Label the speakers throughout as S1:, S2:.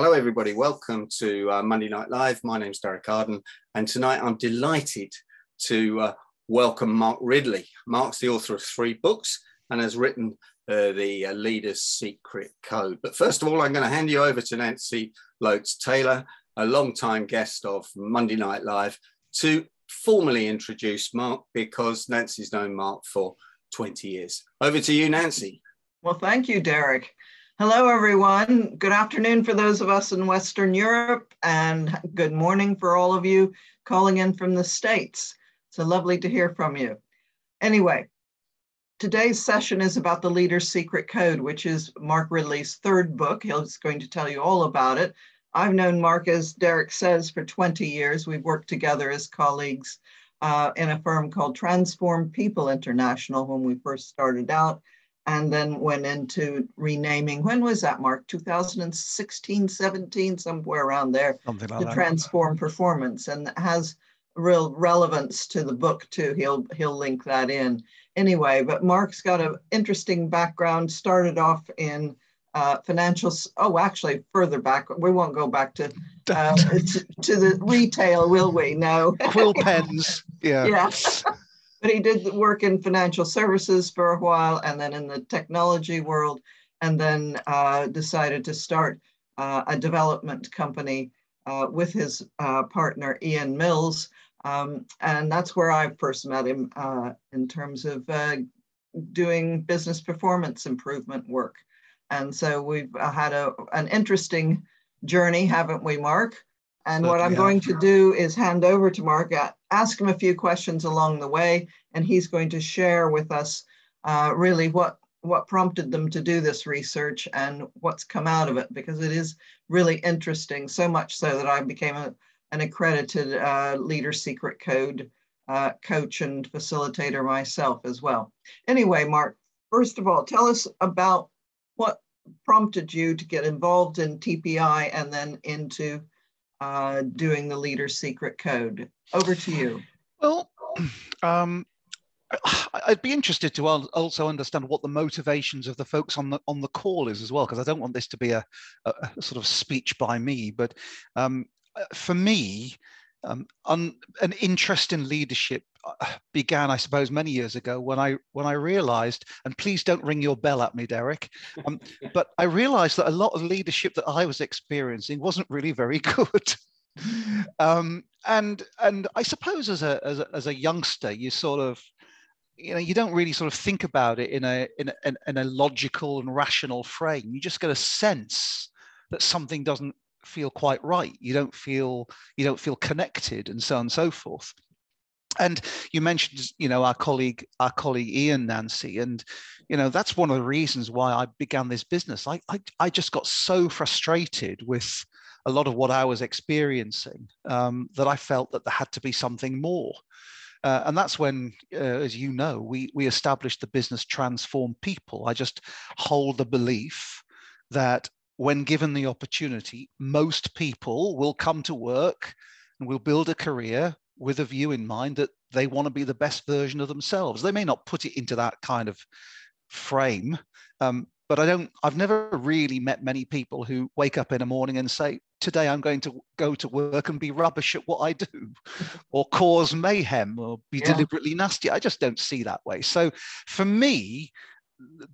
S1: Hello, everybody. Welcome to uh, Monday Night Live. My name's Derek Arden, and tonight I'm delighted to uh, welcome Mark Ridley. Mark's the author of three books and has written uh, the uh, Leader's Secret Code. But first of all, I'm going to hand you over to Nancy Lotes Taylor, a long-time guest of Monday Night Live, to formally introduce Mark because Nancy's known Mark for 20 years. Over to you, Nancy.
S2: Well, thank you, Derek. Hello, everyone. Good afternoon for those of us in Western Europe, and good morning for all of you calling in from the States. So lovely to hear from you. Anyway, today's session is about the Leader's Secret Code, which is Mark Ridley's third book. He's going to tell you all about it. I've known Mark, as Derek says, for 20 years. We've worked together as colleagues uh, in a firm called Transform People International when we first started out and then went into renaming. When was that, Mark? 2016, 17, somewhere around there.
S3: Something like
S2: to
S3: that.
S2: transform performance, and has real relevance to the book too. He'll he'll link that in anyway. But Mark's got an interesting background. Started off in uh, financial. Oh, actually, further back. We won't go back to uh, to, to the retail, will we? No.
S3: Quill pens. Yeah.
S2: yeah. But he did work in financial services for a while and then in the technology world and then uh, decided to start uh, a development company uh, with his uh, partner ian mills. Um, and that's where i first met him uh, in terms of uh, doing business performance improvement work. And so we've had a, an interesting journey haven't we mark and what I'm going to do is hand over to Mark, ask him a few questions along the way, and he's going to share with us uh, really what what prompted them to do this research and what's come out of it, because it is really interesting, so much so that I became a, an accredited uh, Leader Secret Code uh, coach and facilitator myself as well. Anyway, Mark, first of all, tell us about what prompted you to get involved in TPI and then into uh, doing the leader secret code. Over to you.
S3: Well, um, I'd be interested to also understand what the motivations of the folks on the on the call is as well, because I don't want this to be a, a, sort of speech by me. But um, for me, um, an interest in leadership uh, began, I suppose, many years ago when I when I realised, and please don't ring your bell at me, Derek, um, but I realised that a lot of leadership that I was experiencing wasn't really very good. um, and and I suppose as a, as a as a youngster, you sort of you know you don't really sort of think about it in a in a, in a logical and rational frame. You just get a sense that something doesn't feel quite right you don't feel you don't feel connected and so on and so forth and you mentioned you know our colleague our colleague ian nancy and you know that's one of the reasons why i began this business i i, I just got so frustrated with a lot of what i was experiencing um, that i felt that there had to be something more uh, and that's when, uh, as you know, we, we established the business Transform People. I just hold the belief that when given the opportunity, most people will come to work and will build a career with a view in mind that they want to be the best version of themselves. They may not put it into that kind of frame, um, but I don't. I've never really met many people who wake up in a morning and say, "Today I'm going to go to work and be rubbish at what I do, or cause mayhem, or be yeah. deliberately nasty." I just don't see that way. So, for me,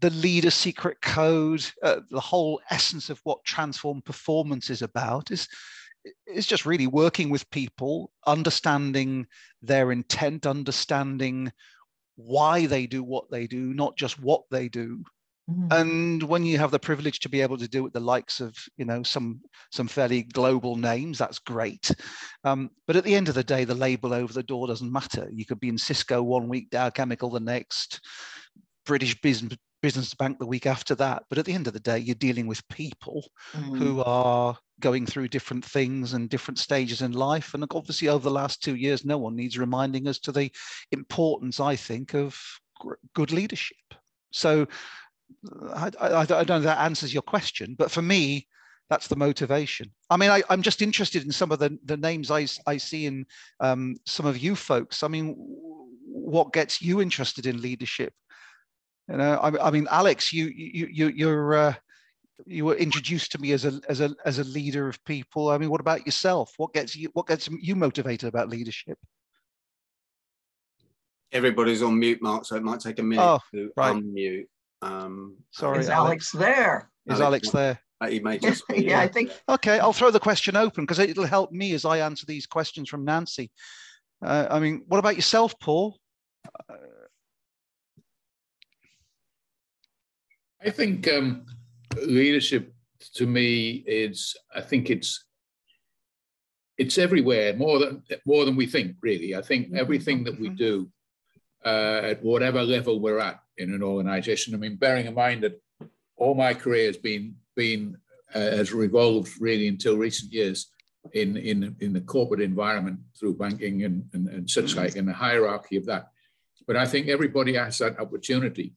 S3: the leader secret code, uh, the whole essence of what transform performance is about is is just really working with people, understanding their intent, understanding why they do what they do, not just what they do. Mm-hmm. And when you have the privilege to be able to do it the likes of, you know, some some fairly global names, that's great. Um, but at the end of the day, the label over the door doesn't matter. You could be in Cisco one week, Dow Chemical the next, British business business bank the week after that. But at the end of the day, you're dealing with people mm. who are going through different things and different stages in life. And obviously, over the last two years, no one needs reminding us to the importance, I think, of good leadership. So I, I, I don't know if that answers your question, but for me, that's the motivation. I mean, I, am just interested in some of the, the names I, I see in um, some of you folks. I mean, what gets you interested in leadership? You know, I, I mean, Alex, you you you you're uh, you were introduced to me as a as a as a leader of people. I mean, what about yourself? What gets you what gets you motivated about leadership?
S1: Everybody's on mute, Mark, so it might take a minute oh, to right. unmute. Um,
S2: Sorry, is Alex, Alex there?
S3: Is Alex, Alex there?
S1: He may just
S2: be, yeah, I think.
S3: Okay, I'll throw the question open because it'll help me as I answer these questions from Nancy. Uh, I mean, what about yourself, Paul? Uh,
S4: I think um, leadership to me is, I think it's it's everywhere more than more than we think. Really, I think mm-hmm. everything that we mm-hmm. do uh, at whatever level we're at in an organization. I mean, bearing in mind that all my career has been been uh, has revolved really until recent years in in in the corporate environment through banking and and, and such mm-hmm. like, and the hierarchy of that. But I think everybody has that opportunity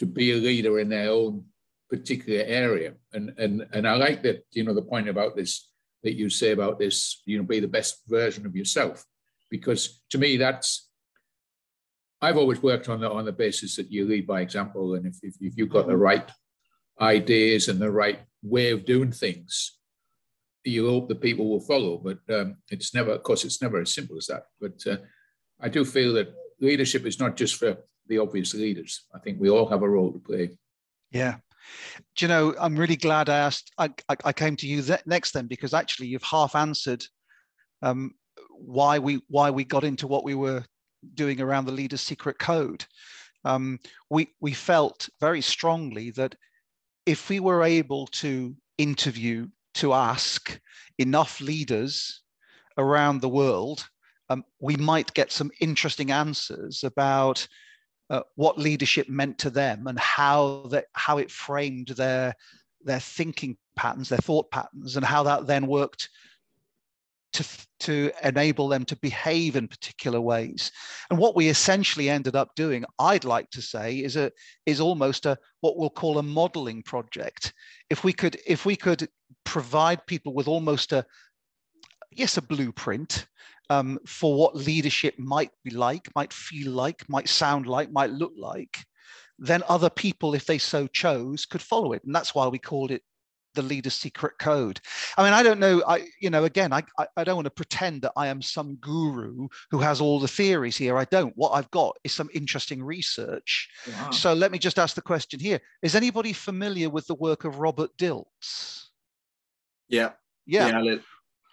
S4: to be a leader in their own particular area. And and and I like that you know the point about this that you say about this you know be the best version of yourself. Because to me that's I've always worked on the on the basis that you lead by example. And if if, if you've got the right ideas and the right way of doing things you hope that people will follow. But um, it's never of course it's never as simple as that. But uh, I do feel that leadership is not just for the obvious leaders. I think we all have a role to play.
S3: Yeah. Do you know, I'm really glad I asked, I, I, came to you next then, because actually you've half answered um, why we why we got into what we were doing around the leader's secret code. Um, we, we felt very strongly that if we were able to interview, to ask enough leaders around the world, um, we might get some interesting answers about uh, what leadership meant to them and how that how it framed their their thinking patterns, their thought patterns, and how that then worked to, to enable them to behave in particular ways. And what we essentially ended up doing, I'd like to say, is a is almost a what we'll call a modeling project. If we could if we could provide people with almost a yes a blueprint um, for what leadership might be like, might feel like, might sound like, might look like, then other people, if they so chose, could follow it. And that's why we called it the leader's secret code. I mean, I don't know. I, you know, again, I, I, don't want to pretend that I am some guru who has all the theories here. I don't. What I've got is some interesting research. Wow. So let me just ask the question here: Is anybody familiar with the work of Robert Dilts?
S1: Yeah.
S3: Yeah.
S1: yeah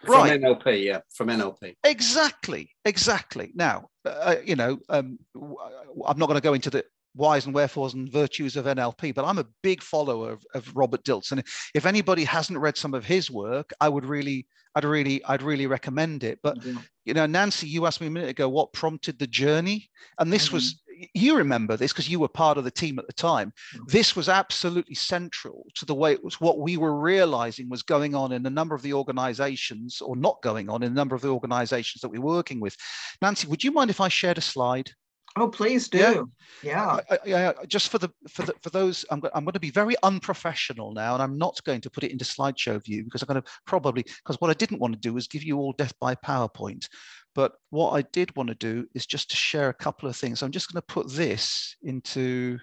S1: from right. NLP, yeah, from NLP.
S3: Exactly, exactly. Now, uh, you know, um, I'm not going to go into the whys and wherefores and virtues of NLP, but I'm a big follower of, of Robert Dilts. And if anybody hasn't read some of his work, I would really, I'd really, I'd really recommend it. But yeah. you know, Nancy, you asked me a minute ago what prompted the journey, and this mm-hmm. was you remember this because you were part of the team at the time. Mm-hmm. This was absolutely central to the way it was what we were realizing was going on in a number of the organizations, or not going on in a number of the organizations that we were working with. Nancy, would you mind if I shared a slide?
S2: Oh, please do. Yeah.
S3: Yeah. yeah. Just for the for the for those, I'm I'm going to be very unprofessional now, and I'm not going to put it into slideshow view because I'm going to probably because what I didn't want to do is give you all death by PowerPoint. But what I did want to do is just to share a couple of things. I'm just going to put this into.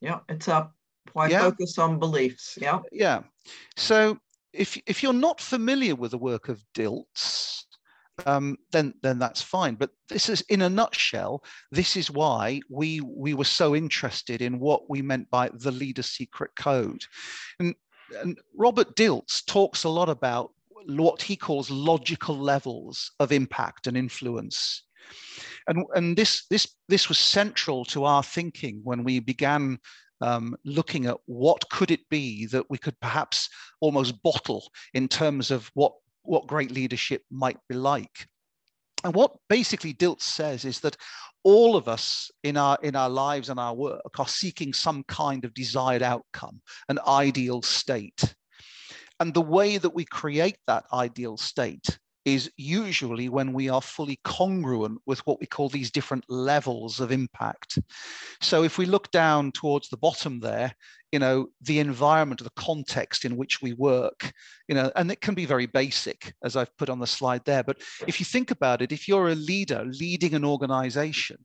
S2: Yeah, it's up. Why yeah. focus on beliefs? Yeah.
S3: Yeah. So if if you're not familiar with the work of Dilts, um, then then that's fine. But this is, in a nutshell, this is why we we were so interested in what we meant by the leader secret code, and, and Robert Dilts talks a lot about what he calls logical levels of impact and influence. And, and this, this, this was central to our thinking when we began um, looking at what could it be that we could perhaps almost bottle in terms of what, what great leadership might be like. And what basically Dilts says is that all of us in our in our lives and our work are seeking some kind of desired outcome, an ideal state. And the way that we create that ideal state is usually when we are fully congruent with what we call these different levels of impact. So if we look down towards the bottom there, you know the environment the context in which we work you know and it can be very basic as i've put on the slide there. But if you think about it if you're a leader leading an organization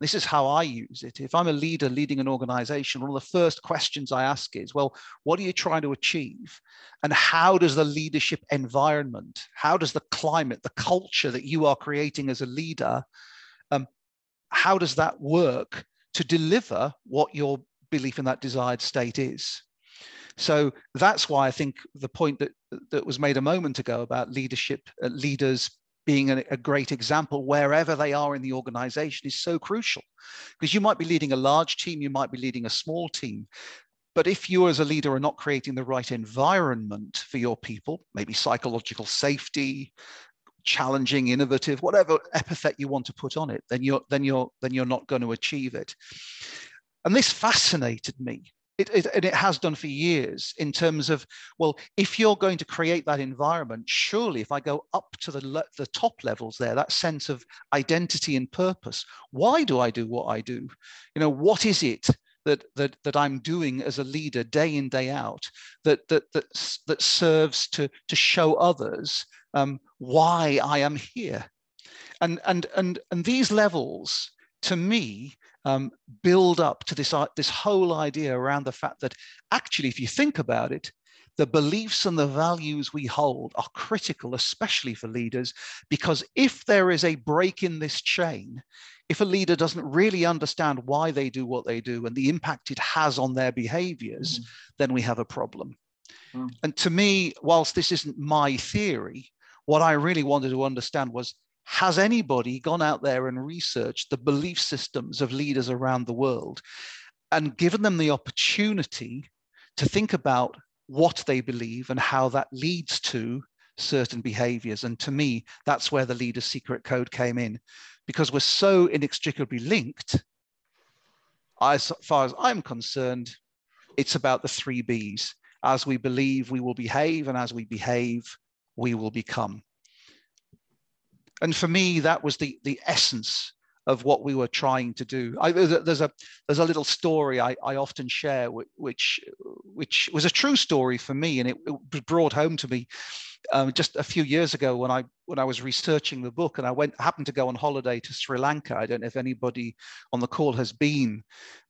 S3: this is how i use it. If i'm a leader leading an organization one of the first questions i ask is well what are you trying to achieve? And how does the leadership environment how does the climate the culture that you are creating as a leader um, how does that work to deliver what your belief in that desired state is. So that's why I think the point that, that was made a moment ago about leadership, uh, leaders being a, a, great example wherever they are in the organization is so crucial. Because you might be leading a large team, you might be leading a small team. But if you as a leader are not creating the right environment for your people, maybe psychological safety, challenging, innovative, whatever epithet you want to put on it, then you're then you're then you're not going to achieve it. And this fascinated me. It, it, and it has done for years in terms of, well, if you're going to create that environment, surely if I go up to the, the top levels there, that sense of identity and purpose, why do I do what I do? You know, what is it that that that I'm doing as a leader day in day out that that that that serves to to show others um, why I am here, and and and and these levels to me um, build up to this, uh, this whole idea around the fact that actually, if you think about it, the beliefs and the values we hold are critical, especially for leaders, because if there is a break in this chain, if a leader doesn't really understand why they do what they do and the impact it has on their behaviors, mm. then we have a problem. Mm. And to me, whilst this isn't my theory, what I really wanted to understand was has anybody gone out there and researched the belief systems of leaders around the world and given them the opportunity to think about what they believe and how that leads to certain behaviors? And to me, that's where the leader's secret code came in because we're so inextricably linked. As far as I'm concerned, it's about the three B's. As we believe, we will behave, and as we behave, we will become. And for me, that was the, the essence of what we were trying to do. I, there's a there's a little story I, I often share, which which was a true story for me, and it, it brought home to me um, just a few years ago when I when I was researching the book, and I went happened to go on holiday to Sri Lanka. I don't know if anybody on the call has been,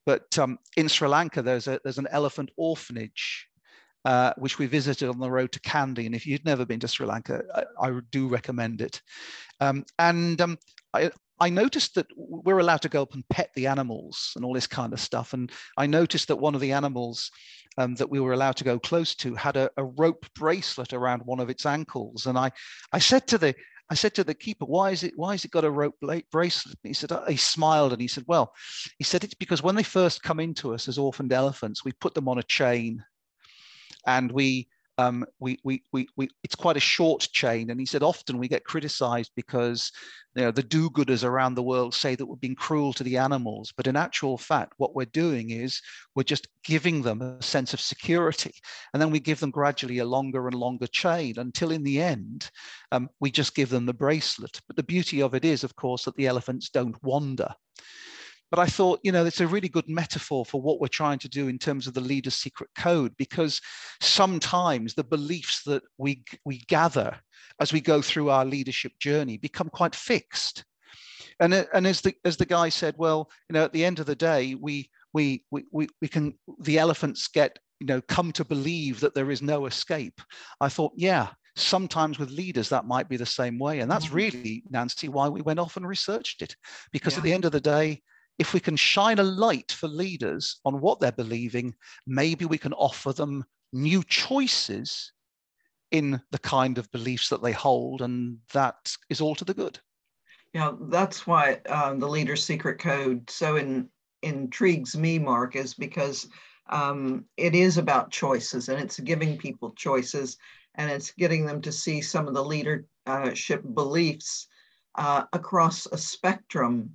S3: but um, in Sri Lanka there's a there's an elephant orphanage uh, which we visited on the road to Kandy. And if you've never been to Sri Lanka, I, I do recommend it. Um, and um, I, I noticed that we're allowed to go up and pet the animals and all this kind of stuff. And I noticed that one of the animals um, that we were allowed to go close to had a, a, rope bracelet around one of its ankles. And I, I said to the, I said to the keeper, why is it, why has it got a rope bracelet? And he said, oh, he smiled and he said, well, he said, it's because when they first come into us as orphaned elephants, we put them on a chain and we um, we, we, we, we, it's quite a short chain. And he said, often we get criticized because you know, the do-gooders around the world say that we're being cruel to the animals. But in actual fact, what we're doing is we're just giving them a sense of security. And then we give them gradually a longer and longer chain until in the end, um, we just give them the bracelet. But the beauty of it is, of course, that the elephants don't wander. But I thought, you know, it's a really good metaphor for what we're trying to do in terms of the leader's secret code, because sometimes the beliefs that we, we gather as we go through our leadership journey become quite fixed. And, and as the as the guy said, well, you know, at the end of the day, we we we we, we can the elephants get you know come to believe that there is no escape. I thought, yeah, sometimes with leaders that might be the same way and that's mm-hmm. really nancy why we went off and researched it because yeah. at the end of the day if we can shine a light for leaders on what they're believing, maybe we can offer them new choices in the kind of beliefs that they hold, and that is all to the good.
S2: Yeah, that's why um, the Leader's Secret Code so in, intrigues me, Mark, is because um, it is about choices and it's giving people choices and it's getting them to see some of the leadership beliefs uh, across a spectrum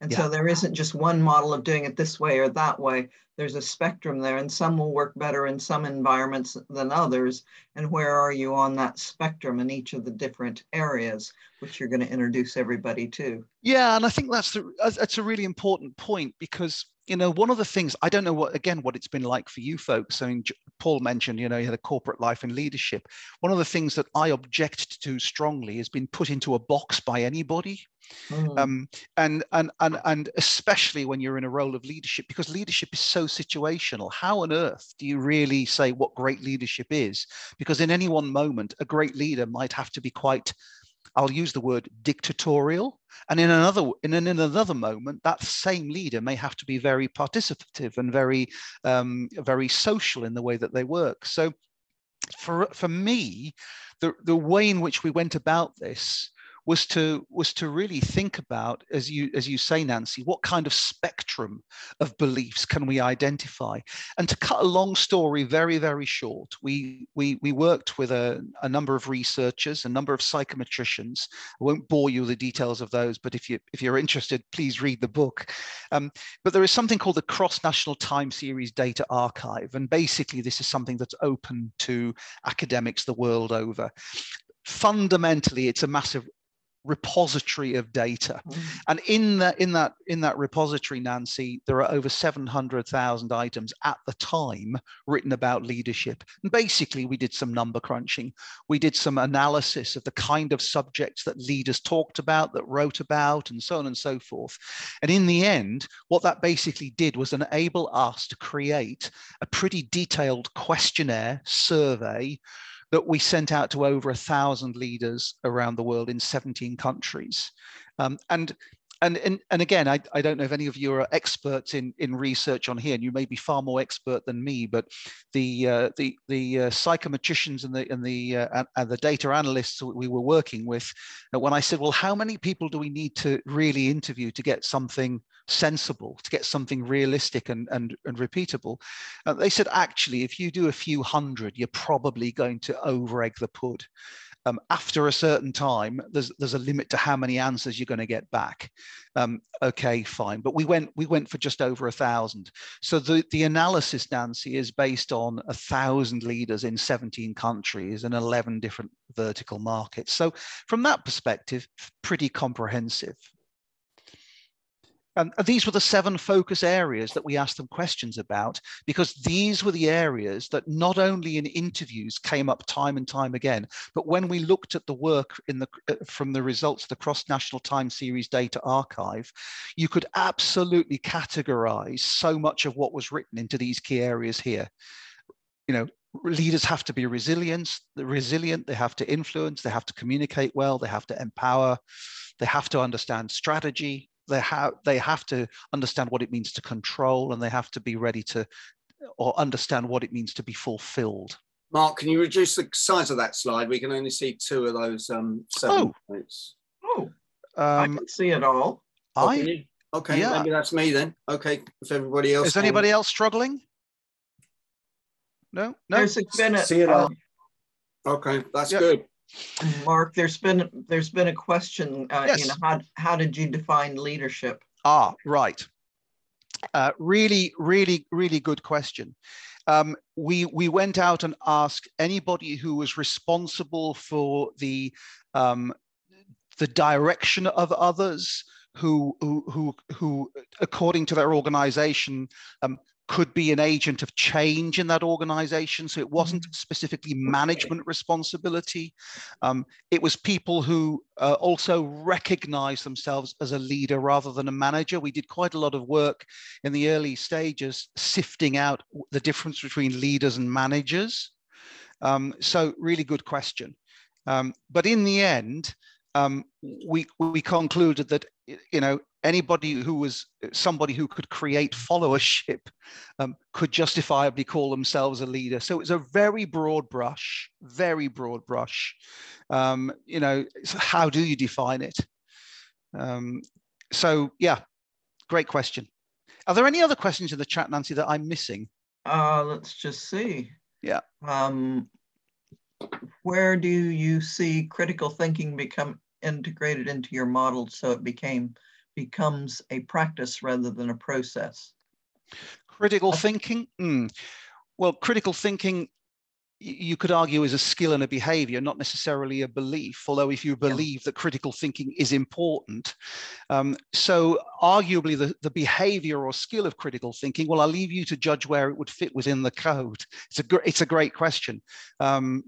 S2: and yeah. so there isn't just one model of doing it this way or that way. There's a spectrum there, and some will work better in some environments than others. And where are you on that spectrum in each of the different areas, which you're going to introduce everybody to?
S3: Yeah, and I think that's the that's a really important point because you know, one of the things I don't know what again what it's been like for you folks. I mean, Paul mentioned, you know, you had a corporate life and leadership. One of the things that I object to strongly has been put into a box by anybody. Mm. Um, and and and and especially when you're in a role of leadership, because leadership is so situational. How on earth do you really say what great leadership is? Because in any one moment, a great leader might have to be quite I'll use the word dictatorial. And in another in, in another moment, that same leader may have to be very participative and very um, very social in the way that they work. So for for me, the, the way in which we went about this was to was to really think about as you as you say nancy what kind of spectrum of beliefs can we identify? And to cut a long story very very short we we we worked with a, a number of researchers a number of psychometricians. I won't bore you with the details of those but if you if you're interested please read the book. Um, but there is something called the cross national time series data archive and basically this is something that's open to academics the world over. Fundamentally it's a massive repository of data. Mm. and in that in that in that repository nancy there are over 700,000 items at the time written about leadership. And basically we did some number crunching. We did some analysis of the kind of subjects that leaders talked about that wrote about and so on and so forth. And in the end what that basically did was enable us to create a pretty detailed questionnaire survey that we sent out to over a thousand leaders around the world in 17 countries. Um, and and, and, and again, I, I don't know if any of you are experts in, in research on here, and you may be far more expert than me, but the uh, the the uh, psychometricians and the and the uh, and the data analysts we were working with, uh, when I said, well, how many people do we need to really interview to get something sensible, to get something realistic and, and, and repeatable. Uh, they said, actually, if you do a few hundred, you're probably going to over egg the pud. Um, after a certain time, there's there's a limit to how many answers you're going to get back. Um, okay, fine, but we went we went for just over a thousand. So the the analysis, Nancy, is based on a thousand leaders in 17 countries and 11 different vertical markets. So from that perspective, pretty comprehensive. And these were the seven focus areas that we asked them questions about, because these were the areas that not only in interviews came up time and time again, but when we looked at the work in the, uh, from the results of the Cross National Time Series Data Archive, you could absolutely categorize so much of what was written into these key areas here. You know, leaders have to be resilient, resilient, they have to influence, they have to communicate well, they have to empower, they have to understand strategy, they have they have to understand what it means to control and they have to be ready to or understand what it means to be fulfilled.
S1: Mark can you reduce the size of that slide? We can only see two of those um seven oh. points.
S2: Oh. Um, i can see it all.
S3: I
S1: okay yeah. maybe that's me then. Okay if everybody else
S3: is anybody else struggling? No? No?
S2: There's been a,
S1: see it all. Um, okay that's yep. good
S2: Mark, there's been there's been a question. Uh, yes. You know, how how did you define leadership?
S3: Ah, right. Uh, really, really, really good question. Um, we we went out and asked anybody who was responsible for the um, the direction of others, who who who, who according to their organization um, could be an agent of change in that organization. So it wasn't mm-hmm. specifically management responsibility. Um, it was people who uh, also recognize themselves as a leader rather than a manager. We did quite a lot of work in the early stages sifting out the difference between leaders and managers. Um, so really good question. Um, but in the end, um, we we concluded that you know anybody who was somebody who could create followership um, could justifiably call themselves a leader. So it's a very broad brush, very broad brush. Um, you know, how do you define it? Um, so yeah, great question. Are there any other questions in the chat, Nancy, that I'm missing?
S2: Uh, let's just see.
S3: Yeah.
S2: Um, where do you see critical thinking become integrated into your model so it became becomes a practice rather than a process.
S3: Critical thinking? Mm. Well, critical thinking you could argue is a skill and a behavior, not necessarily a belief, although if you believe yeah. that critical thinking is important. Um, so arguably the, the behavior or skill of critical thinking, well, I'll leave you to judge where it would fit within the code. It's a, gr- it's a great question. Um,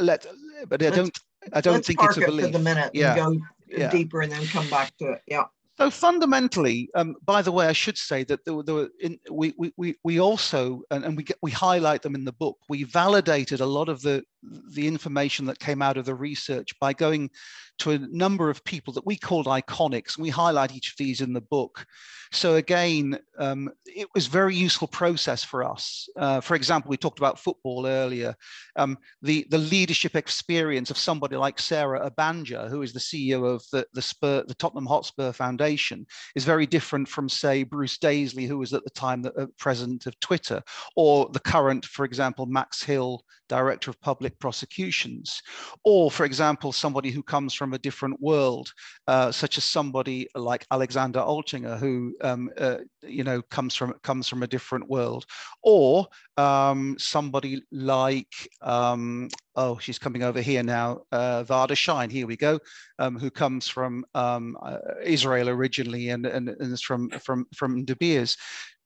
S3: let, but I don't, I don't think it's a belief.
S2: for the minute yeah. and go yeah. deeper and then come back to it. Yeah.
S3: So fundamentally, um, by the way, I should say that there, there were in, we, we, we also, and, and we, get, we highlight them in the book, we validated a lot of the, the information that came out of the research by going to a number of people that we called iconics. And we highlight each of these in the book. So again, um, it was a very useful process for us. Uh, for example, we talked about football earlier. Um, the, the leadership experience of somebody like Sarah Abanja, who is the CEO of the, the, Spur, the Tottenham Hotspur Foundation, is very different from, say, Bruce Daisley, who was at the time the uh, president of Twitter, or the current, for example, Max Hill, director of public prosecutions, or, for example, somebody who comes from a different world, uh, such as somebody like Alexander Alchinger, who um, uh, you know comes from comes from a different world, or um, somebody like um, oh she's coming over here now, uh, Varda Shine. Here we go, um, who comes from um, uh, Israel originally and, and, and is from from from De Beers.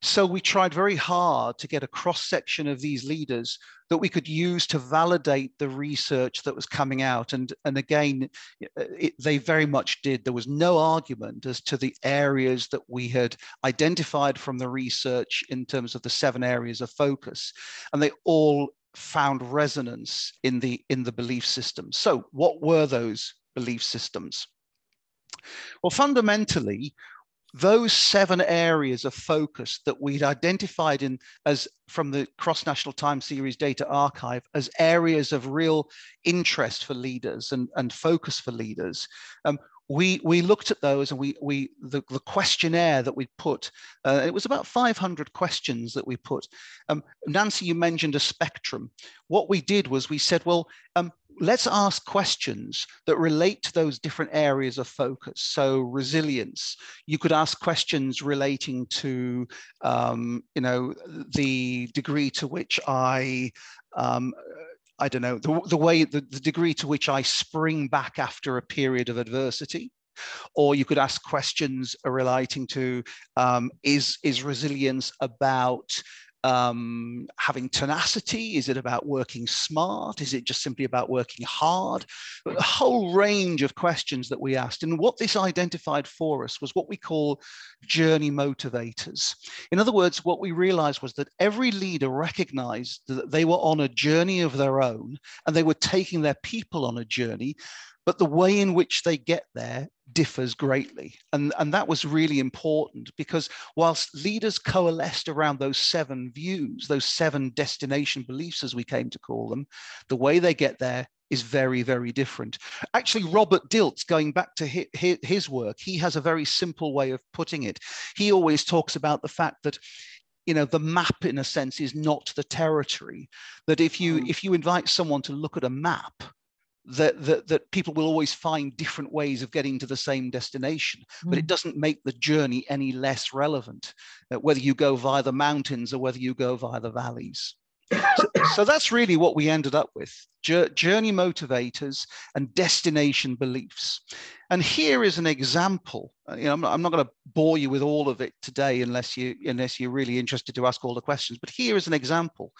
S3: So we tried very hard to get a cross section of these leaders that we could use to validate the research that was coming out. And, and again, uh, it, they very much did. There was no argument as to the areas that we had identified from the research in terms of the seven areas of focus. And they all found resonance in the, in the belief system. So what were those belief systems? Well, fundamentally, those seven areas of focus that we'd identified in as from the cross-national time series data archive as areas of real interest for leaders and, and focus for leaders um, we we looked at those and we we the, the questionnaire that we put uh, it was about 500 questions that we put. Um, nancy you mentioned a spectrum. What we did was we said well um, let's ask questions that relate to those different areas of focus. So resilience, you could ask questions relating to, um, you know, the degree to which I, um, I don't know, the, the way, the, the degree to which I spring back after a period of adversity or you could ask questions relating to um, is is resilience about um, having tenacity? Is it about working smart? Is it just simply about working hard? A whole range of questions that we asked. And what this identified for us was what we call journey motivators. In other words, what we realized was that every leader recognized that they were on a journey of their own and they were taking their people on a journey but the way in which they get there differs greatly. And, and that was really important because whilst leaders coalesced around those seven views, those seven destination beliefs, as we came to call them, the way they get there is very, very different. Actually, Robert Dilts, going back to his, his work, he has a very simple way of putting it. He always talks about the fact that you know the map in a sense is not the territory that if you mm. if you invite someone to look at a map that, that, that people will always find different ways of getting to the same destination, mm. but it mm. doesn't make the journey any less relevant, uh, whether you go via the mountains or whether you go via the valleys. so, so, that's really what we ended up with journey motivators and destination beliefs. And here is an example. Uh, you know, I'm not, I'm not going to bore you with all of it today unless you unless you're really interested to ask all the questions. But here is an example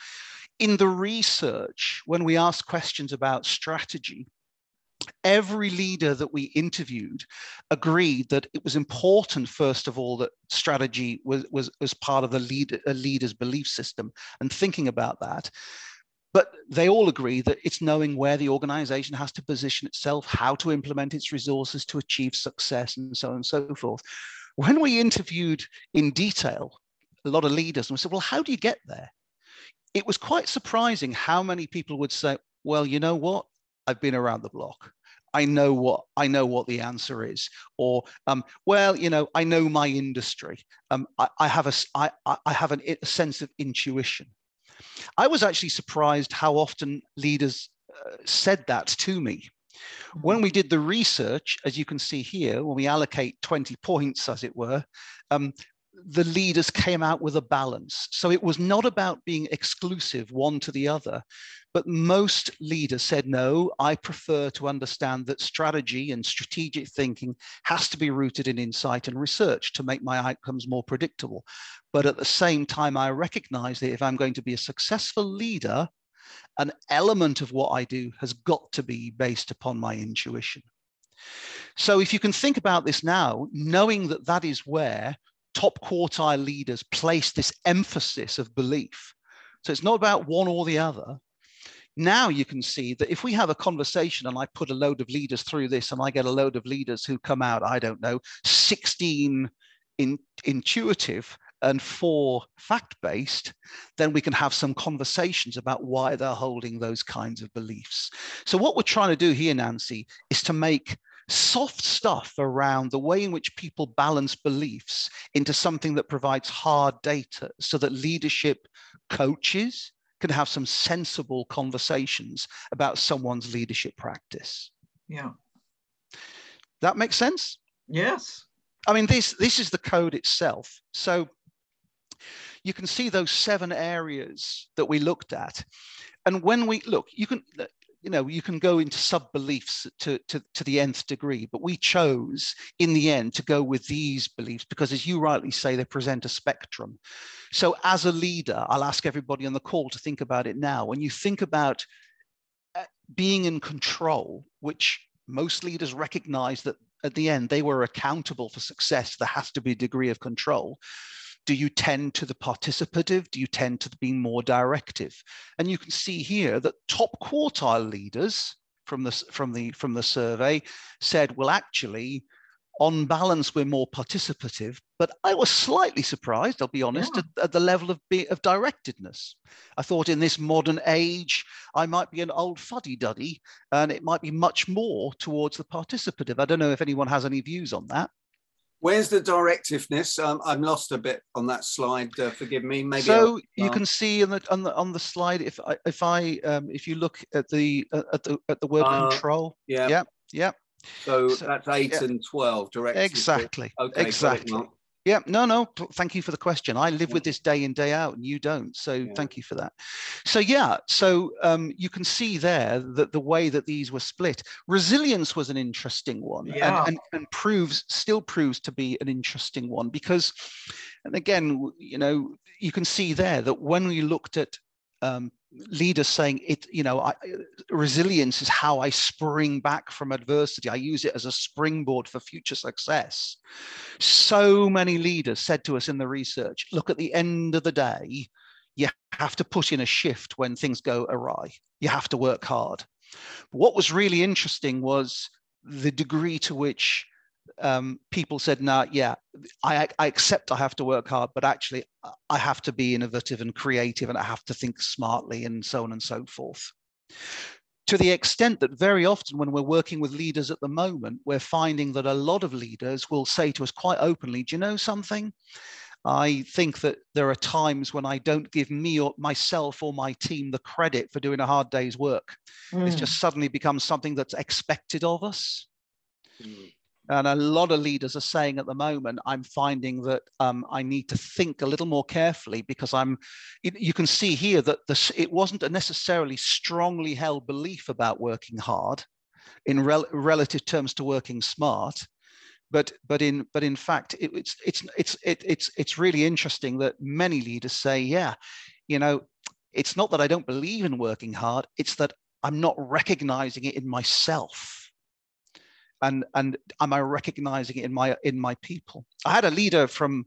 S3: in the research, when we asked questions about strategy, every leader that we interviewed agreed that it was important, first of all, that strategy was, was, was part of the lead, a leader's belief system and thinking about that. But they all agree that it's knowing where the organization has to position itself, how to implement its resources to achieve success, and so on and so forth. When we interviewed in detail a lot of leaders, and we said, Well, how do you get there? It was quite surprising how many people would say, well, you know what? I've been around the block. I know what I know what the answer is, or um, well, you know, I know my industry. Um, I, I, have a I, I have an, a sense of intuition. I was actually surprised how often leaders uh, said that to me. When we did the research, as you can see here, when we allocate 20 points, as it were, um, the leaders came out with a balance. So it was not about being exclusive one to the other, but most leaders said, no, I prefer to understand that strategy and strategic thinking has to be rooted in insight and research to make my outcomes more predictable. But at the same time, I recognize that if I'm going to be a successful leader, an element of what I do has got to be based upon my intuition. So if you can think about this now, knowing that that is where top quartile leaders place this emphasis of belief. So it's not about one or the other. Now you can see that if we have a conversation and I put a load of leaders through this and I get a load of leaders who come out, I don't know, 16 in, intuitive and four fact-based, then we can have some conversations about why they're holding those kinds of beliefs. So what we're trying to do here, Nancy, is to make soft stuff around the way in which people balance beliefs into something that provides hard data so that leadership coaches can have some sensible conversations about someone's leadership practice.
S2: Yeah.
S3: That makes sense?
S2: Yes.
S3: I mean, this, this is the code itself. So you can see those seven areas that we looked at. And when we look, you can you know you can go into sub beliefs to, to, to the nth degree but we chose in the end to go with these beliefs because as you rightly say they present a spectrum. So as a leader i'll ask everybody on the call to think about it now. When you think about uh, being in control which most leaders recognize that at the end they were accountable for success there has to be a degree of control do you tend to the participative? Do you tend to being more directive? And you can see here that top quartile leaders from the, from the, from the survey said, well, actually, on balance, we're more participative. But I was slightly surprised, I'll be honest, yeah. at, at, the level of, be, of directedness. I thought in this modern age, I might be an old fuddy duddy and it might be much more towards the participative. I don't know if anyone has any views on that.
S1: Where's the directiveness? Um, I'm lost a bit on that slide. Uh, forgive me. Maybe
S3: so you can see in the, on the on the slide if I if I um, if you look at the at the at the word uh, control.
S1: Yeah.
S3: Yeah. Yeah.
S1: So, so that's eight yeah. and twelve. Direct.
S3: Exactly. Okay, exactly. Yeah, no, no. Thank you for the question. I live with this day in day out, and you don't. So yeah. thank you for that. So yeah, so um, you can see there that the way that these were split. Resilience was an interesting one, yeah. and, and, and proves still proves to be an interesting one because, and again, you know, you can see there that when we looked at um, leaders saying it you know I, resilience is how i spring back from adversity. I use it as a springboard for future success. So many leaders said to us in the research look at the end of the day you have to put in a shift when things go awry. You have to work hard. What was really interesting was the degree to which um, people said, "Nah, yeah, I, I accept I have to work hard, but actually I have to be innovative and creative, and I have to think smartly, and so on and so forth." To the extent that very often, when we're working with leaders at the moment, we're finding that a lot of leaders will say to us quite openly, "Do you know something?" I think that there are times when I don't give me or myself or my team the credit for doing a hard day's work. Mm. It's just suddenly becomes something that's expected of us. Mm. And a lot of leaders are saying at the moment, I'm finding that um, I need to think a little more carefully because I'm, you can see here that this, it wasn't a necessarily strongly held belief about working hard in rel relative terms to working smart. But, but in but in fact it, it's it's it's it, it's it's really interesting that many leaders say yeah you know it's not that I don't believe in working hard it's that I'm not recognizing it in myself and and am I recognizing it in my in my people? I had a leader from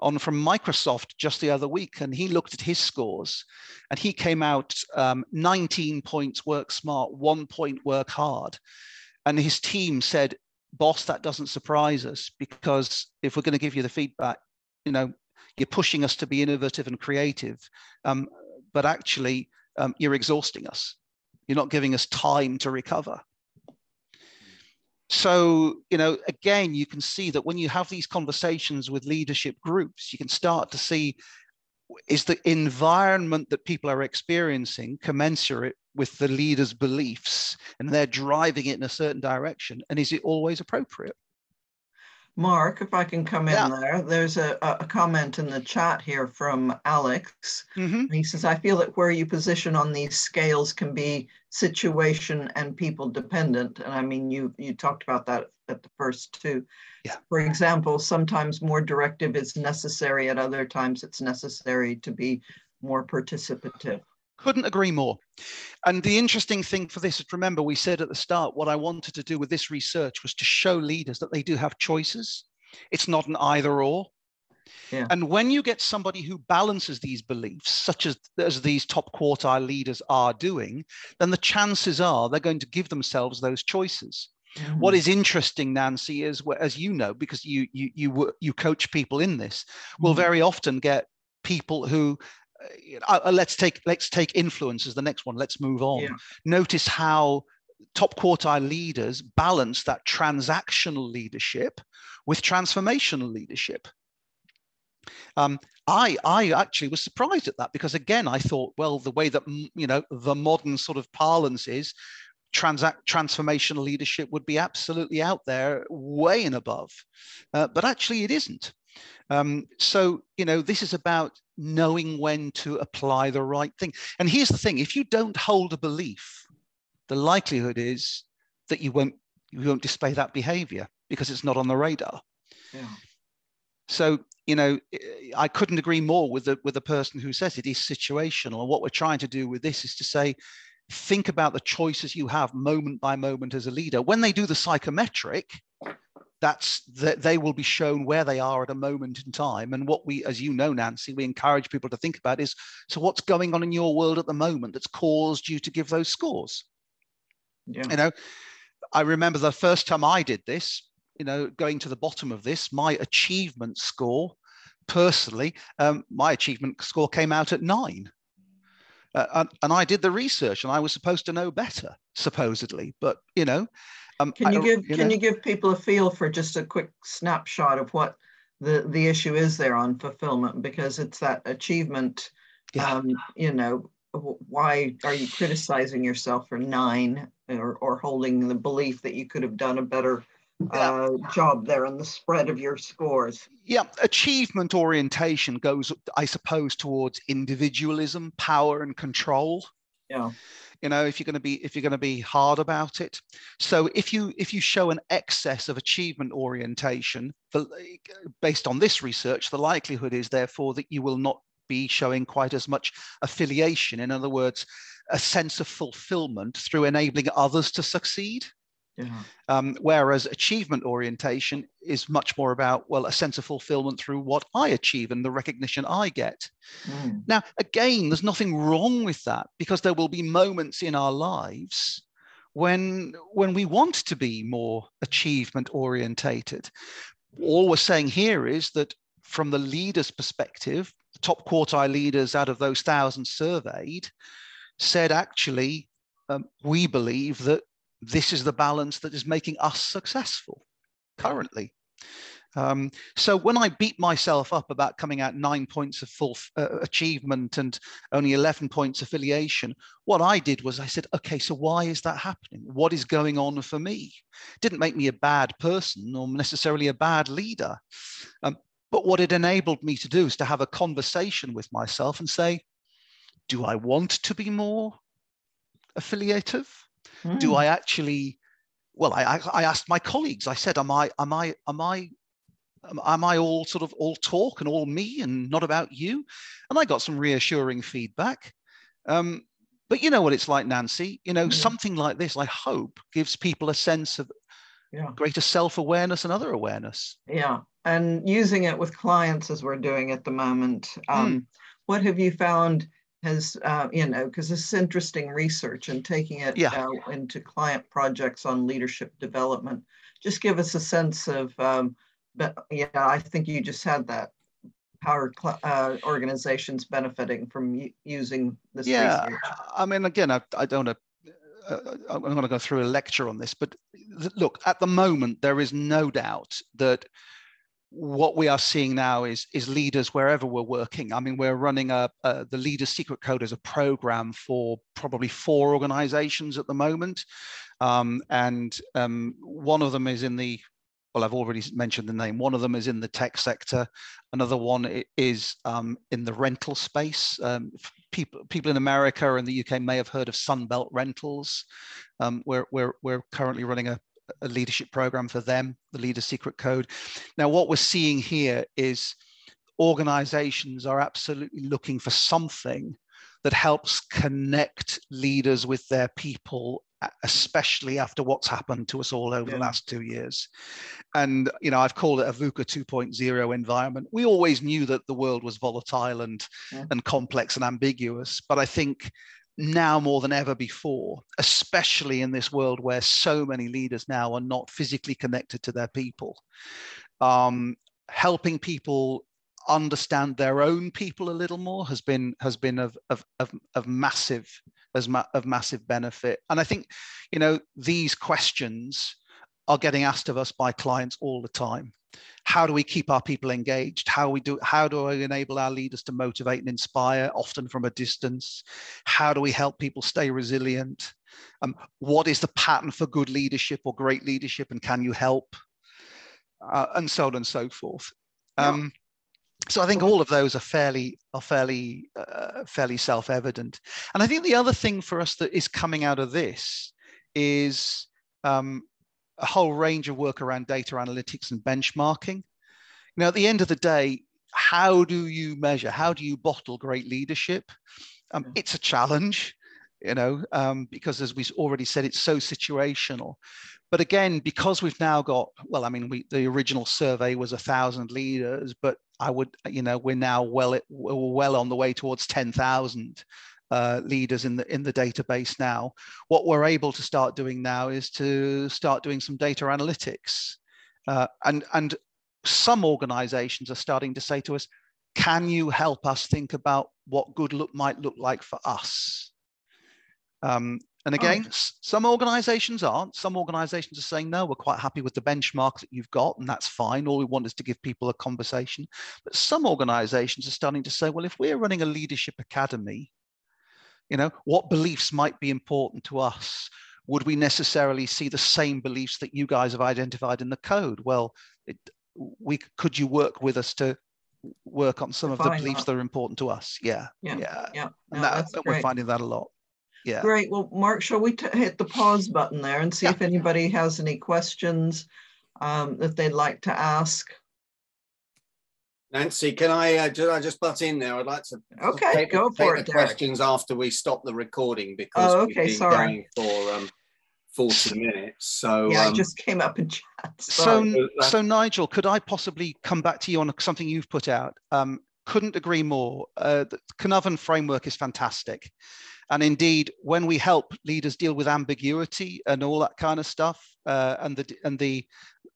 S3: on from Microsoft just the other week, and he looked at his scores, and he came out um, 19 points work smart, one point work hard, and his team said, "Boss, that doesn't surprise us because if we're going to give you the feedback, you know, you're pushing us to be innovative and creative, um, but actually um, you're exhausting us. You're not giving us time to recover." So, you know, again, you can see that when you have these conversations with leadership groups, you can start to see is the environment that people are experiencing commensurate with the leader's beliefs and they're driving it in a certain direction? And is it always appropriate?
S2: Mark, if I can come in
S3: Yeah.
S2: there, there's a, a comment in the chat here from Alex.
S3: Mhm.
S2: He says, I feel that where you position on these scales can be situation and people dependent. And I mean, you you talked about that at the first two.
S3: Yeah.
S2: For example, sometimes more directive is necessary, at other times it's necessary to be more participative.
S3: Couldn't agree more. And the interesting thing for this is remember, we said at the start, what I wanted to do with this research was to show leaders that they do have choices. It's not an either or.
S2: Yeah.
S3: And when you get somebody who balances these beliefs, such as, as these top quartile leaders are doing, then the chances are they're going to give themselves those choices. What is interesting, Nancy, is as you know, because you you you you coach people in this, will
S2: Mhm.
S3: very often get people who you know, uh, uh, let's take let's take influencers the next one. Let's move on.
S2: Yeah.
S3: notice how top quartile leaders balance that transactional leadership with transformational leadership. Um, I, I actually was surprised at that because again I thought well the way that you know the modern sort of parlance is transact transformational leadership would be absolutely out there way and above. Uh, but actually it isn't. Um, so you know this is about knowing when to apply the right thing. And here's the thing if you don't hold a belief the likelihood is that you won't you won't display that behavior because it's not on the radar.
S2: Yeah.
S3: so you know i couldn't agree more with the with the person who says it is situational. And what we're trying to do with this is to say think about the choices you have moment by moment as a leader. When they do the psychometric that's that they will be shown where they are at a moment in time. And what we as you know nancy we encourage people to think about is so what's going on in your world at the moment that's caused you to give those scores?
S2: Yeah.
S3: you know i remember the first time i did this you know going to the bottom of this my achievement score personally um, my achievement score came out at nine. Uh, and, and i did the research and i was supposed to know better supposedly. But you know um,
S2: Can you give, can
S3: know,
S2: you give people a feel for just a quick snapshot of what the, the issue is there on fulfillment? Because it's that achievement,
S3: Yeah.
S2: um, you know, why are you criticizing yourself for nine or, or holding the belief that you could have done a better uh, job there in the spread of your scores?
S3: yeah achievement orientation goes i suppose towards individualism power and control
S2: Yeah.
S3: You know if you're going to be if you're going to be hard about it. So if you if you show an excess of achievement orientation the, based on this research the likelihood is therefore that you will not be showing quite as much affiliation. In other words a sense of fulfillment through enabling others to succeed
S2: Yeah.
S3: um, whereas achievement orientation is much more about well a sense of fulfillment through what i achieve and the recognition i get
S2: Mm.
S3: now, again, there's nothing wrong with that because there will be moments in our lives when when we want to be more achievement orientated. All we're saying here is that from the leader's perspective, the top quartile leaders out of those thousand surveyed said actually, um, we believe that this is the balance that is making us successful currently. Um, so when I beat myself up about coming out nine points of full uh, achievement and only 11 points affiliation, what I did was I said, okay, so why is that happening? What is going on for me? Didn't make me a bad person or necessarily a bad leader. Um, but what it enabled me to do is to have a conversation with myself and say, do I want to be more affiliative? Do
S2: Mm.
S3: I actually well, I, I asked my colleagues. I said, "Am I am I am I am, I all sort of all talk and all me and not about you?" And I got some reassuring feedback. Um, but you know what it's like, Nancy. You know,
S2: Yeah.
S3: something like this, I hope, gives people a sense of
S2: Yeah.
S3: greater self-awareness and other awareness.
S2: Yeah, and using it with clients as we're doing at the moment.
S3: Hmm.
S2: Um, What have you found has, uh, you know, because this is interesting research and taking it
S3: Yeah.
S2: uh, into client projects on leadership development. Just give us a sense of, um, but yeah, I think you just had that. Cl- uh, organizations benefiting from using this
S3: yeah
S2: research?
S3: i mean again i, I don't want to uh, i'm going to go through a lecture on this but look at the moment there is no doubt that what we are seeing now is is leaders wherever we're working i mean we're running a, a the leaders secret code as a program for probably four organizations at the moment um, and um, one of them is in the well, I've already mentioned the name. One of them is in the tech sector. Another one is um, in the rental space. Um, people, people in America and the UK may have heard of Sunbelt Rentals. Um, we're, we're, we're currently running a, a leadership program for them, the Leader Secret Code. Now, what we're seeing here is organizations are absolutely looking for something that helps connect leaders with their people especially after what's happened to us all over yeah. the last two years. And, you know, I've called it a VUCA 2.0 environment. We always knew that the world was volatile and, yeah. and complex and ambiguous, but I think now more than ever before, especially in this world where so many leaders now are not physically connected to their people, um, helping people understand their own people a little more has been has been of of, of, of massive as ma- of massive benefit. And i think you know these questions are getting asked of us by clients all the time how do we keep our people engaged? How we do how do we enable our leaders to motivate and inspire often from a distance? How do we help people stay resilient? Um, what is the pattern for good leadership or great leadership and can you help? Uh, and so on and so forth. Um, so I think all of those are fairly are fairly uh, fairly self-evident. And I think the other thing for us that is coming out of this is um, a whole range of work around data analytics and benchmarking. Now, at the end of the day, how do you measure? How do you bottle great leadership? Um, it's a challenge, you know, um, because as we've already said, it's so situational. But again, because we've now got, well, I mean, we, the original survey was a thousand leaders, but I would, you know, we're now well, well on the way towards 10,000 uh, leaders in the in the database now. What we're able to start doing now is to start doing some data analytics, uh, and and some organisations are starting to say to us, "Can you help us think about what good look might look like for us?" Um, and again, oh. some organizations aren't. Some organizations are saying, no, we're quite happy with the benchmark that you've got, and that's fine. All we want is to give people a conversation. But some organizations are starting to say, well, if we're running a leadership academy, you know, what beliefs might be important to us? Would we necessarily see the same beliefs that you guys have identified in the code? Well, it, we could you work with us to work on some of the beliefs that. that. are important to us? Yeah,
S2: yeah, yeah. yeah.
S3: No, and that, we're finding that a lot. Yeah.
S2: Great. Well, Mark, shall we hit the pause button there and see yeah. if anybody has any questions um, that they'd like to ask?
S1: Nancy, can I, uh, I just butt in there? I'd like to
S2: okay, take, go for it.
S1: The questions after we stop the recording because oh, okay, we've been sorry. Going for um, 40 minutes. So
S2: yeah, um, I just came up and chat.
S3: So, so Nigel, could I possibly come back to you on something you've put out? Um, couldn't agree more. Uh, the Cynefin framework is fantastic. And indeed, when we help leaders deal with ambiguity and all that kind of stuff, uh, and the and the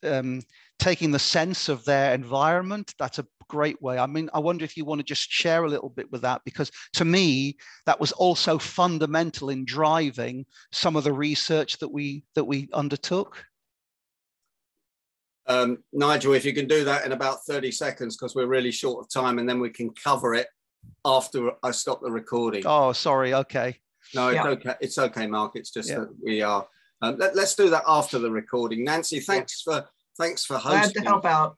S3: um, taking the sense of their environment, that's a great way. I mean, I wonder if you want to just share a little bit with that, because to me, that was also fundamental in driving some of the research that we that we undertook.
S1: Um, Nigel, if you can do that in about 30 seconds, because we're really short of time, and then we can cover it after I stop the recording.
S3: Oh, sorry. Okay.
S1: No, it's yeah. okay. It's okay, Mark. It's just yeah. that we are. Um, let, us do that after the recording. Nancy, thanks yeah. for thanks for hosting.
S2: Glad to help out.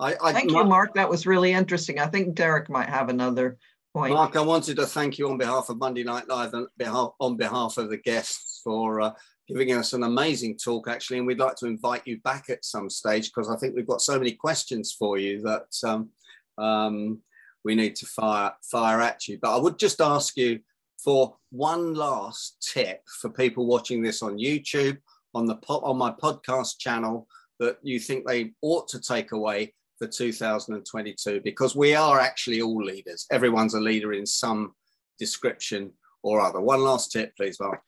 S2: I, I thank Mark, you, Mark. That was really interesting. I think Derek might have another point.
S1: Mark, I wanted to thank you on behalf of Monday Night Live and behalf, on behalf of the guests for uh, giving us an amazing talk, actually. And we'd like to invite you back at some stage because I think we've got so many questions for you that um, um, we need to fire fire at you. But I would just ask you for one last tip for people watching this on YouTube, on the on my podcast channel that you think they ought to take away for 2022 because we are actually all leaders. Everyone's a leader in some description or other. One last tip, please, Mark.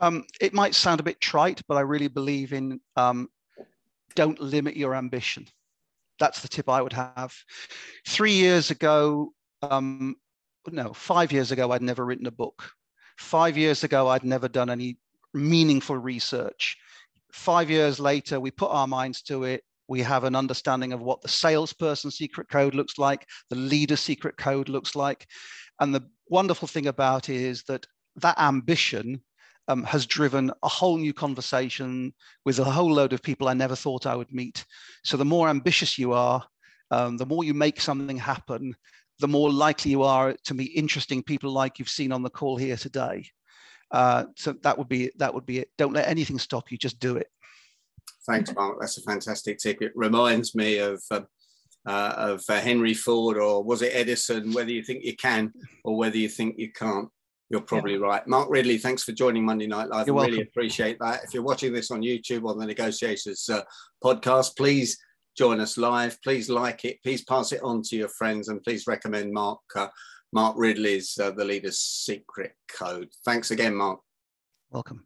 S3: Um, it might sound a bit trite, but I really believe in um, don't limit your ambition that's the tip I would have. Three years ago, um, no, five years ago, I'd never written a book. Five years ago, I'd never done any meaningful research. Five years later, we put our minds to it. We have an understanding of what the salesperson secret code looks like, the leader secret code looks like. And the wonderful thing about it is that that ambition um, has driven a whole new conversation with a whole load of people I never thought I would meet. So the more ambitious you are, um, the more you make something happen, the more likely you are to meet interesting people like you've seen on the call here today. Uh, so that would be that would be it. Don't let anything stop you. Just do it.
S1: Thanks, Mark. That's a fantastic tip. It reminds me of um, uh, of uh, Henry Ford or was it Edison? Whether you think you can or whether you think you can't. You're probably yeah. right. Mark Ridley, thanks for joining Monday Night Live. You're I really welcome. appreciate that. If you're watching this on YouTube on the Negotiators uh, podcast, please join us live. Please like it. Please pass it on to your friends and please recommend Mark uh, Mark Ridley's uh, The Leader's Secret Code. Thanks again, Mark.
S3: Welcome.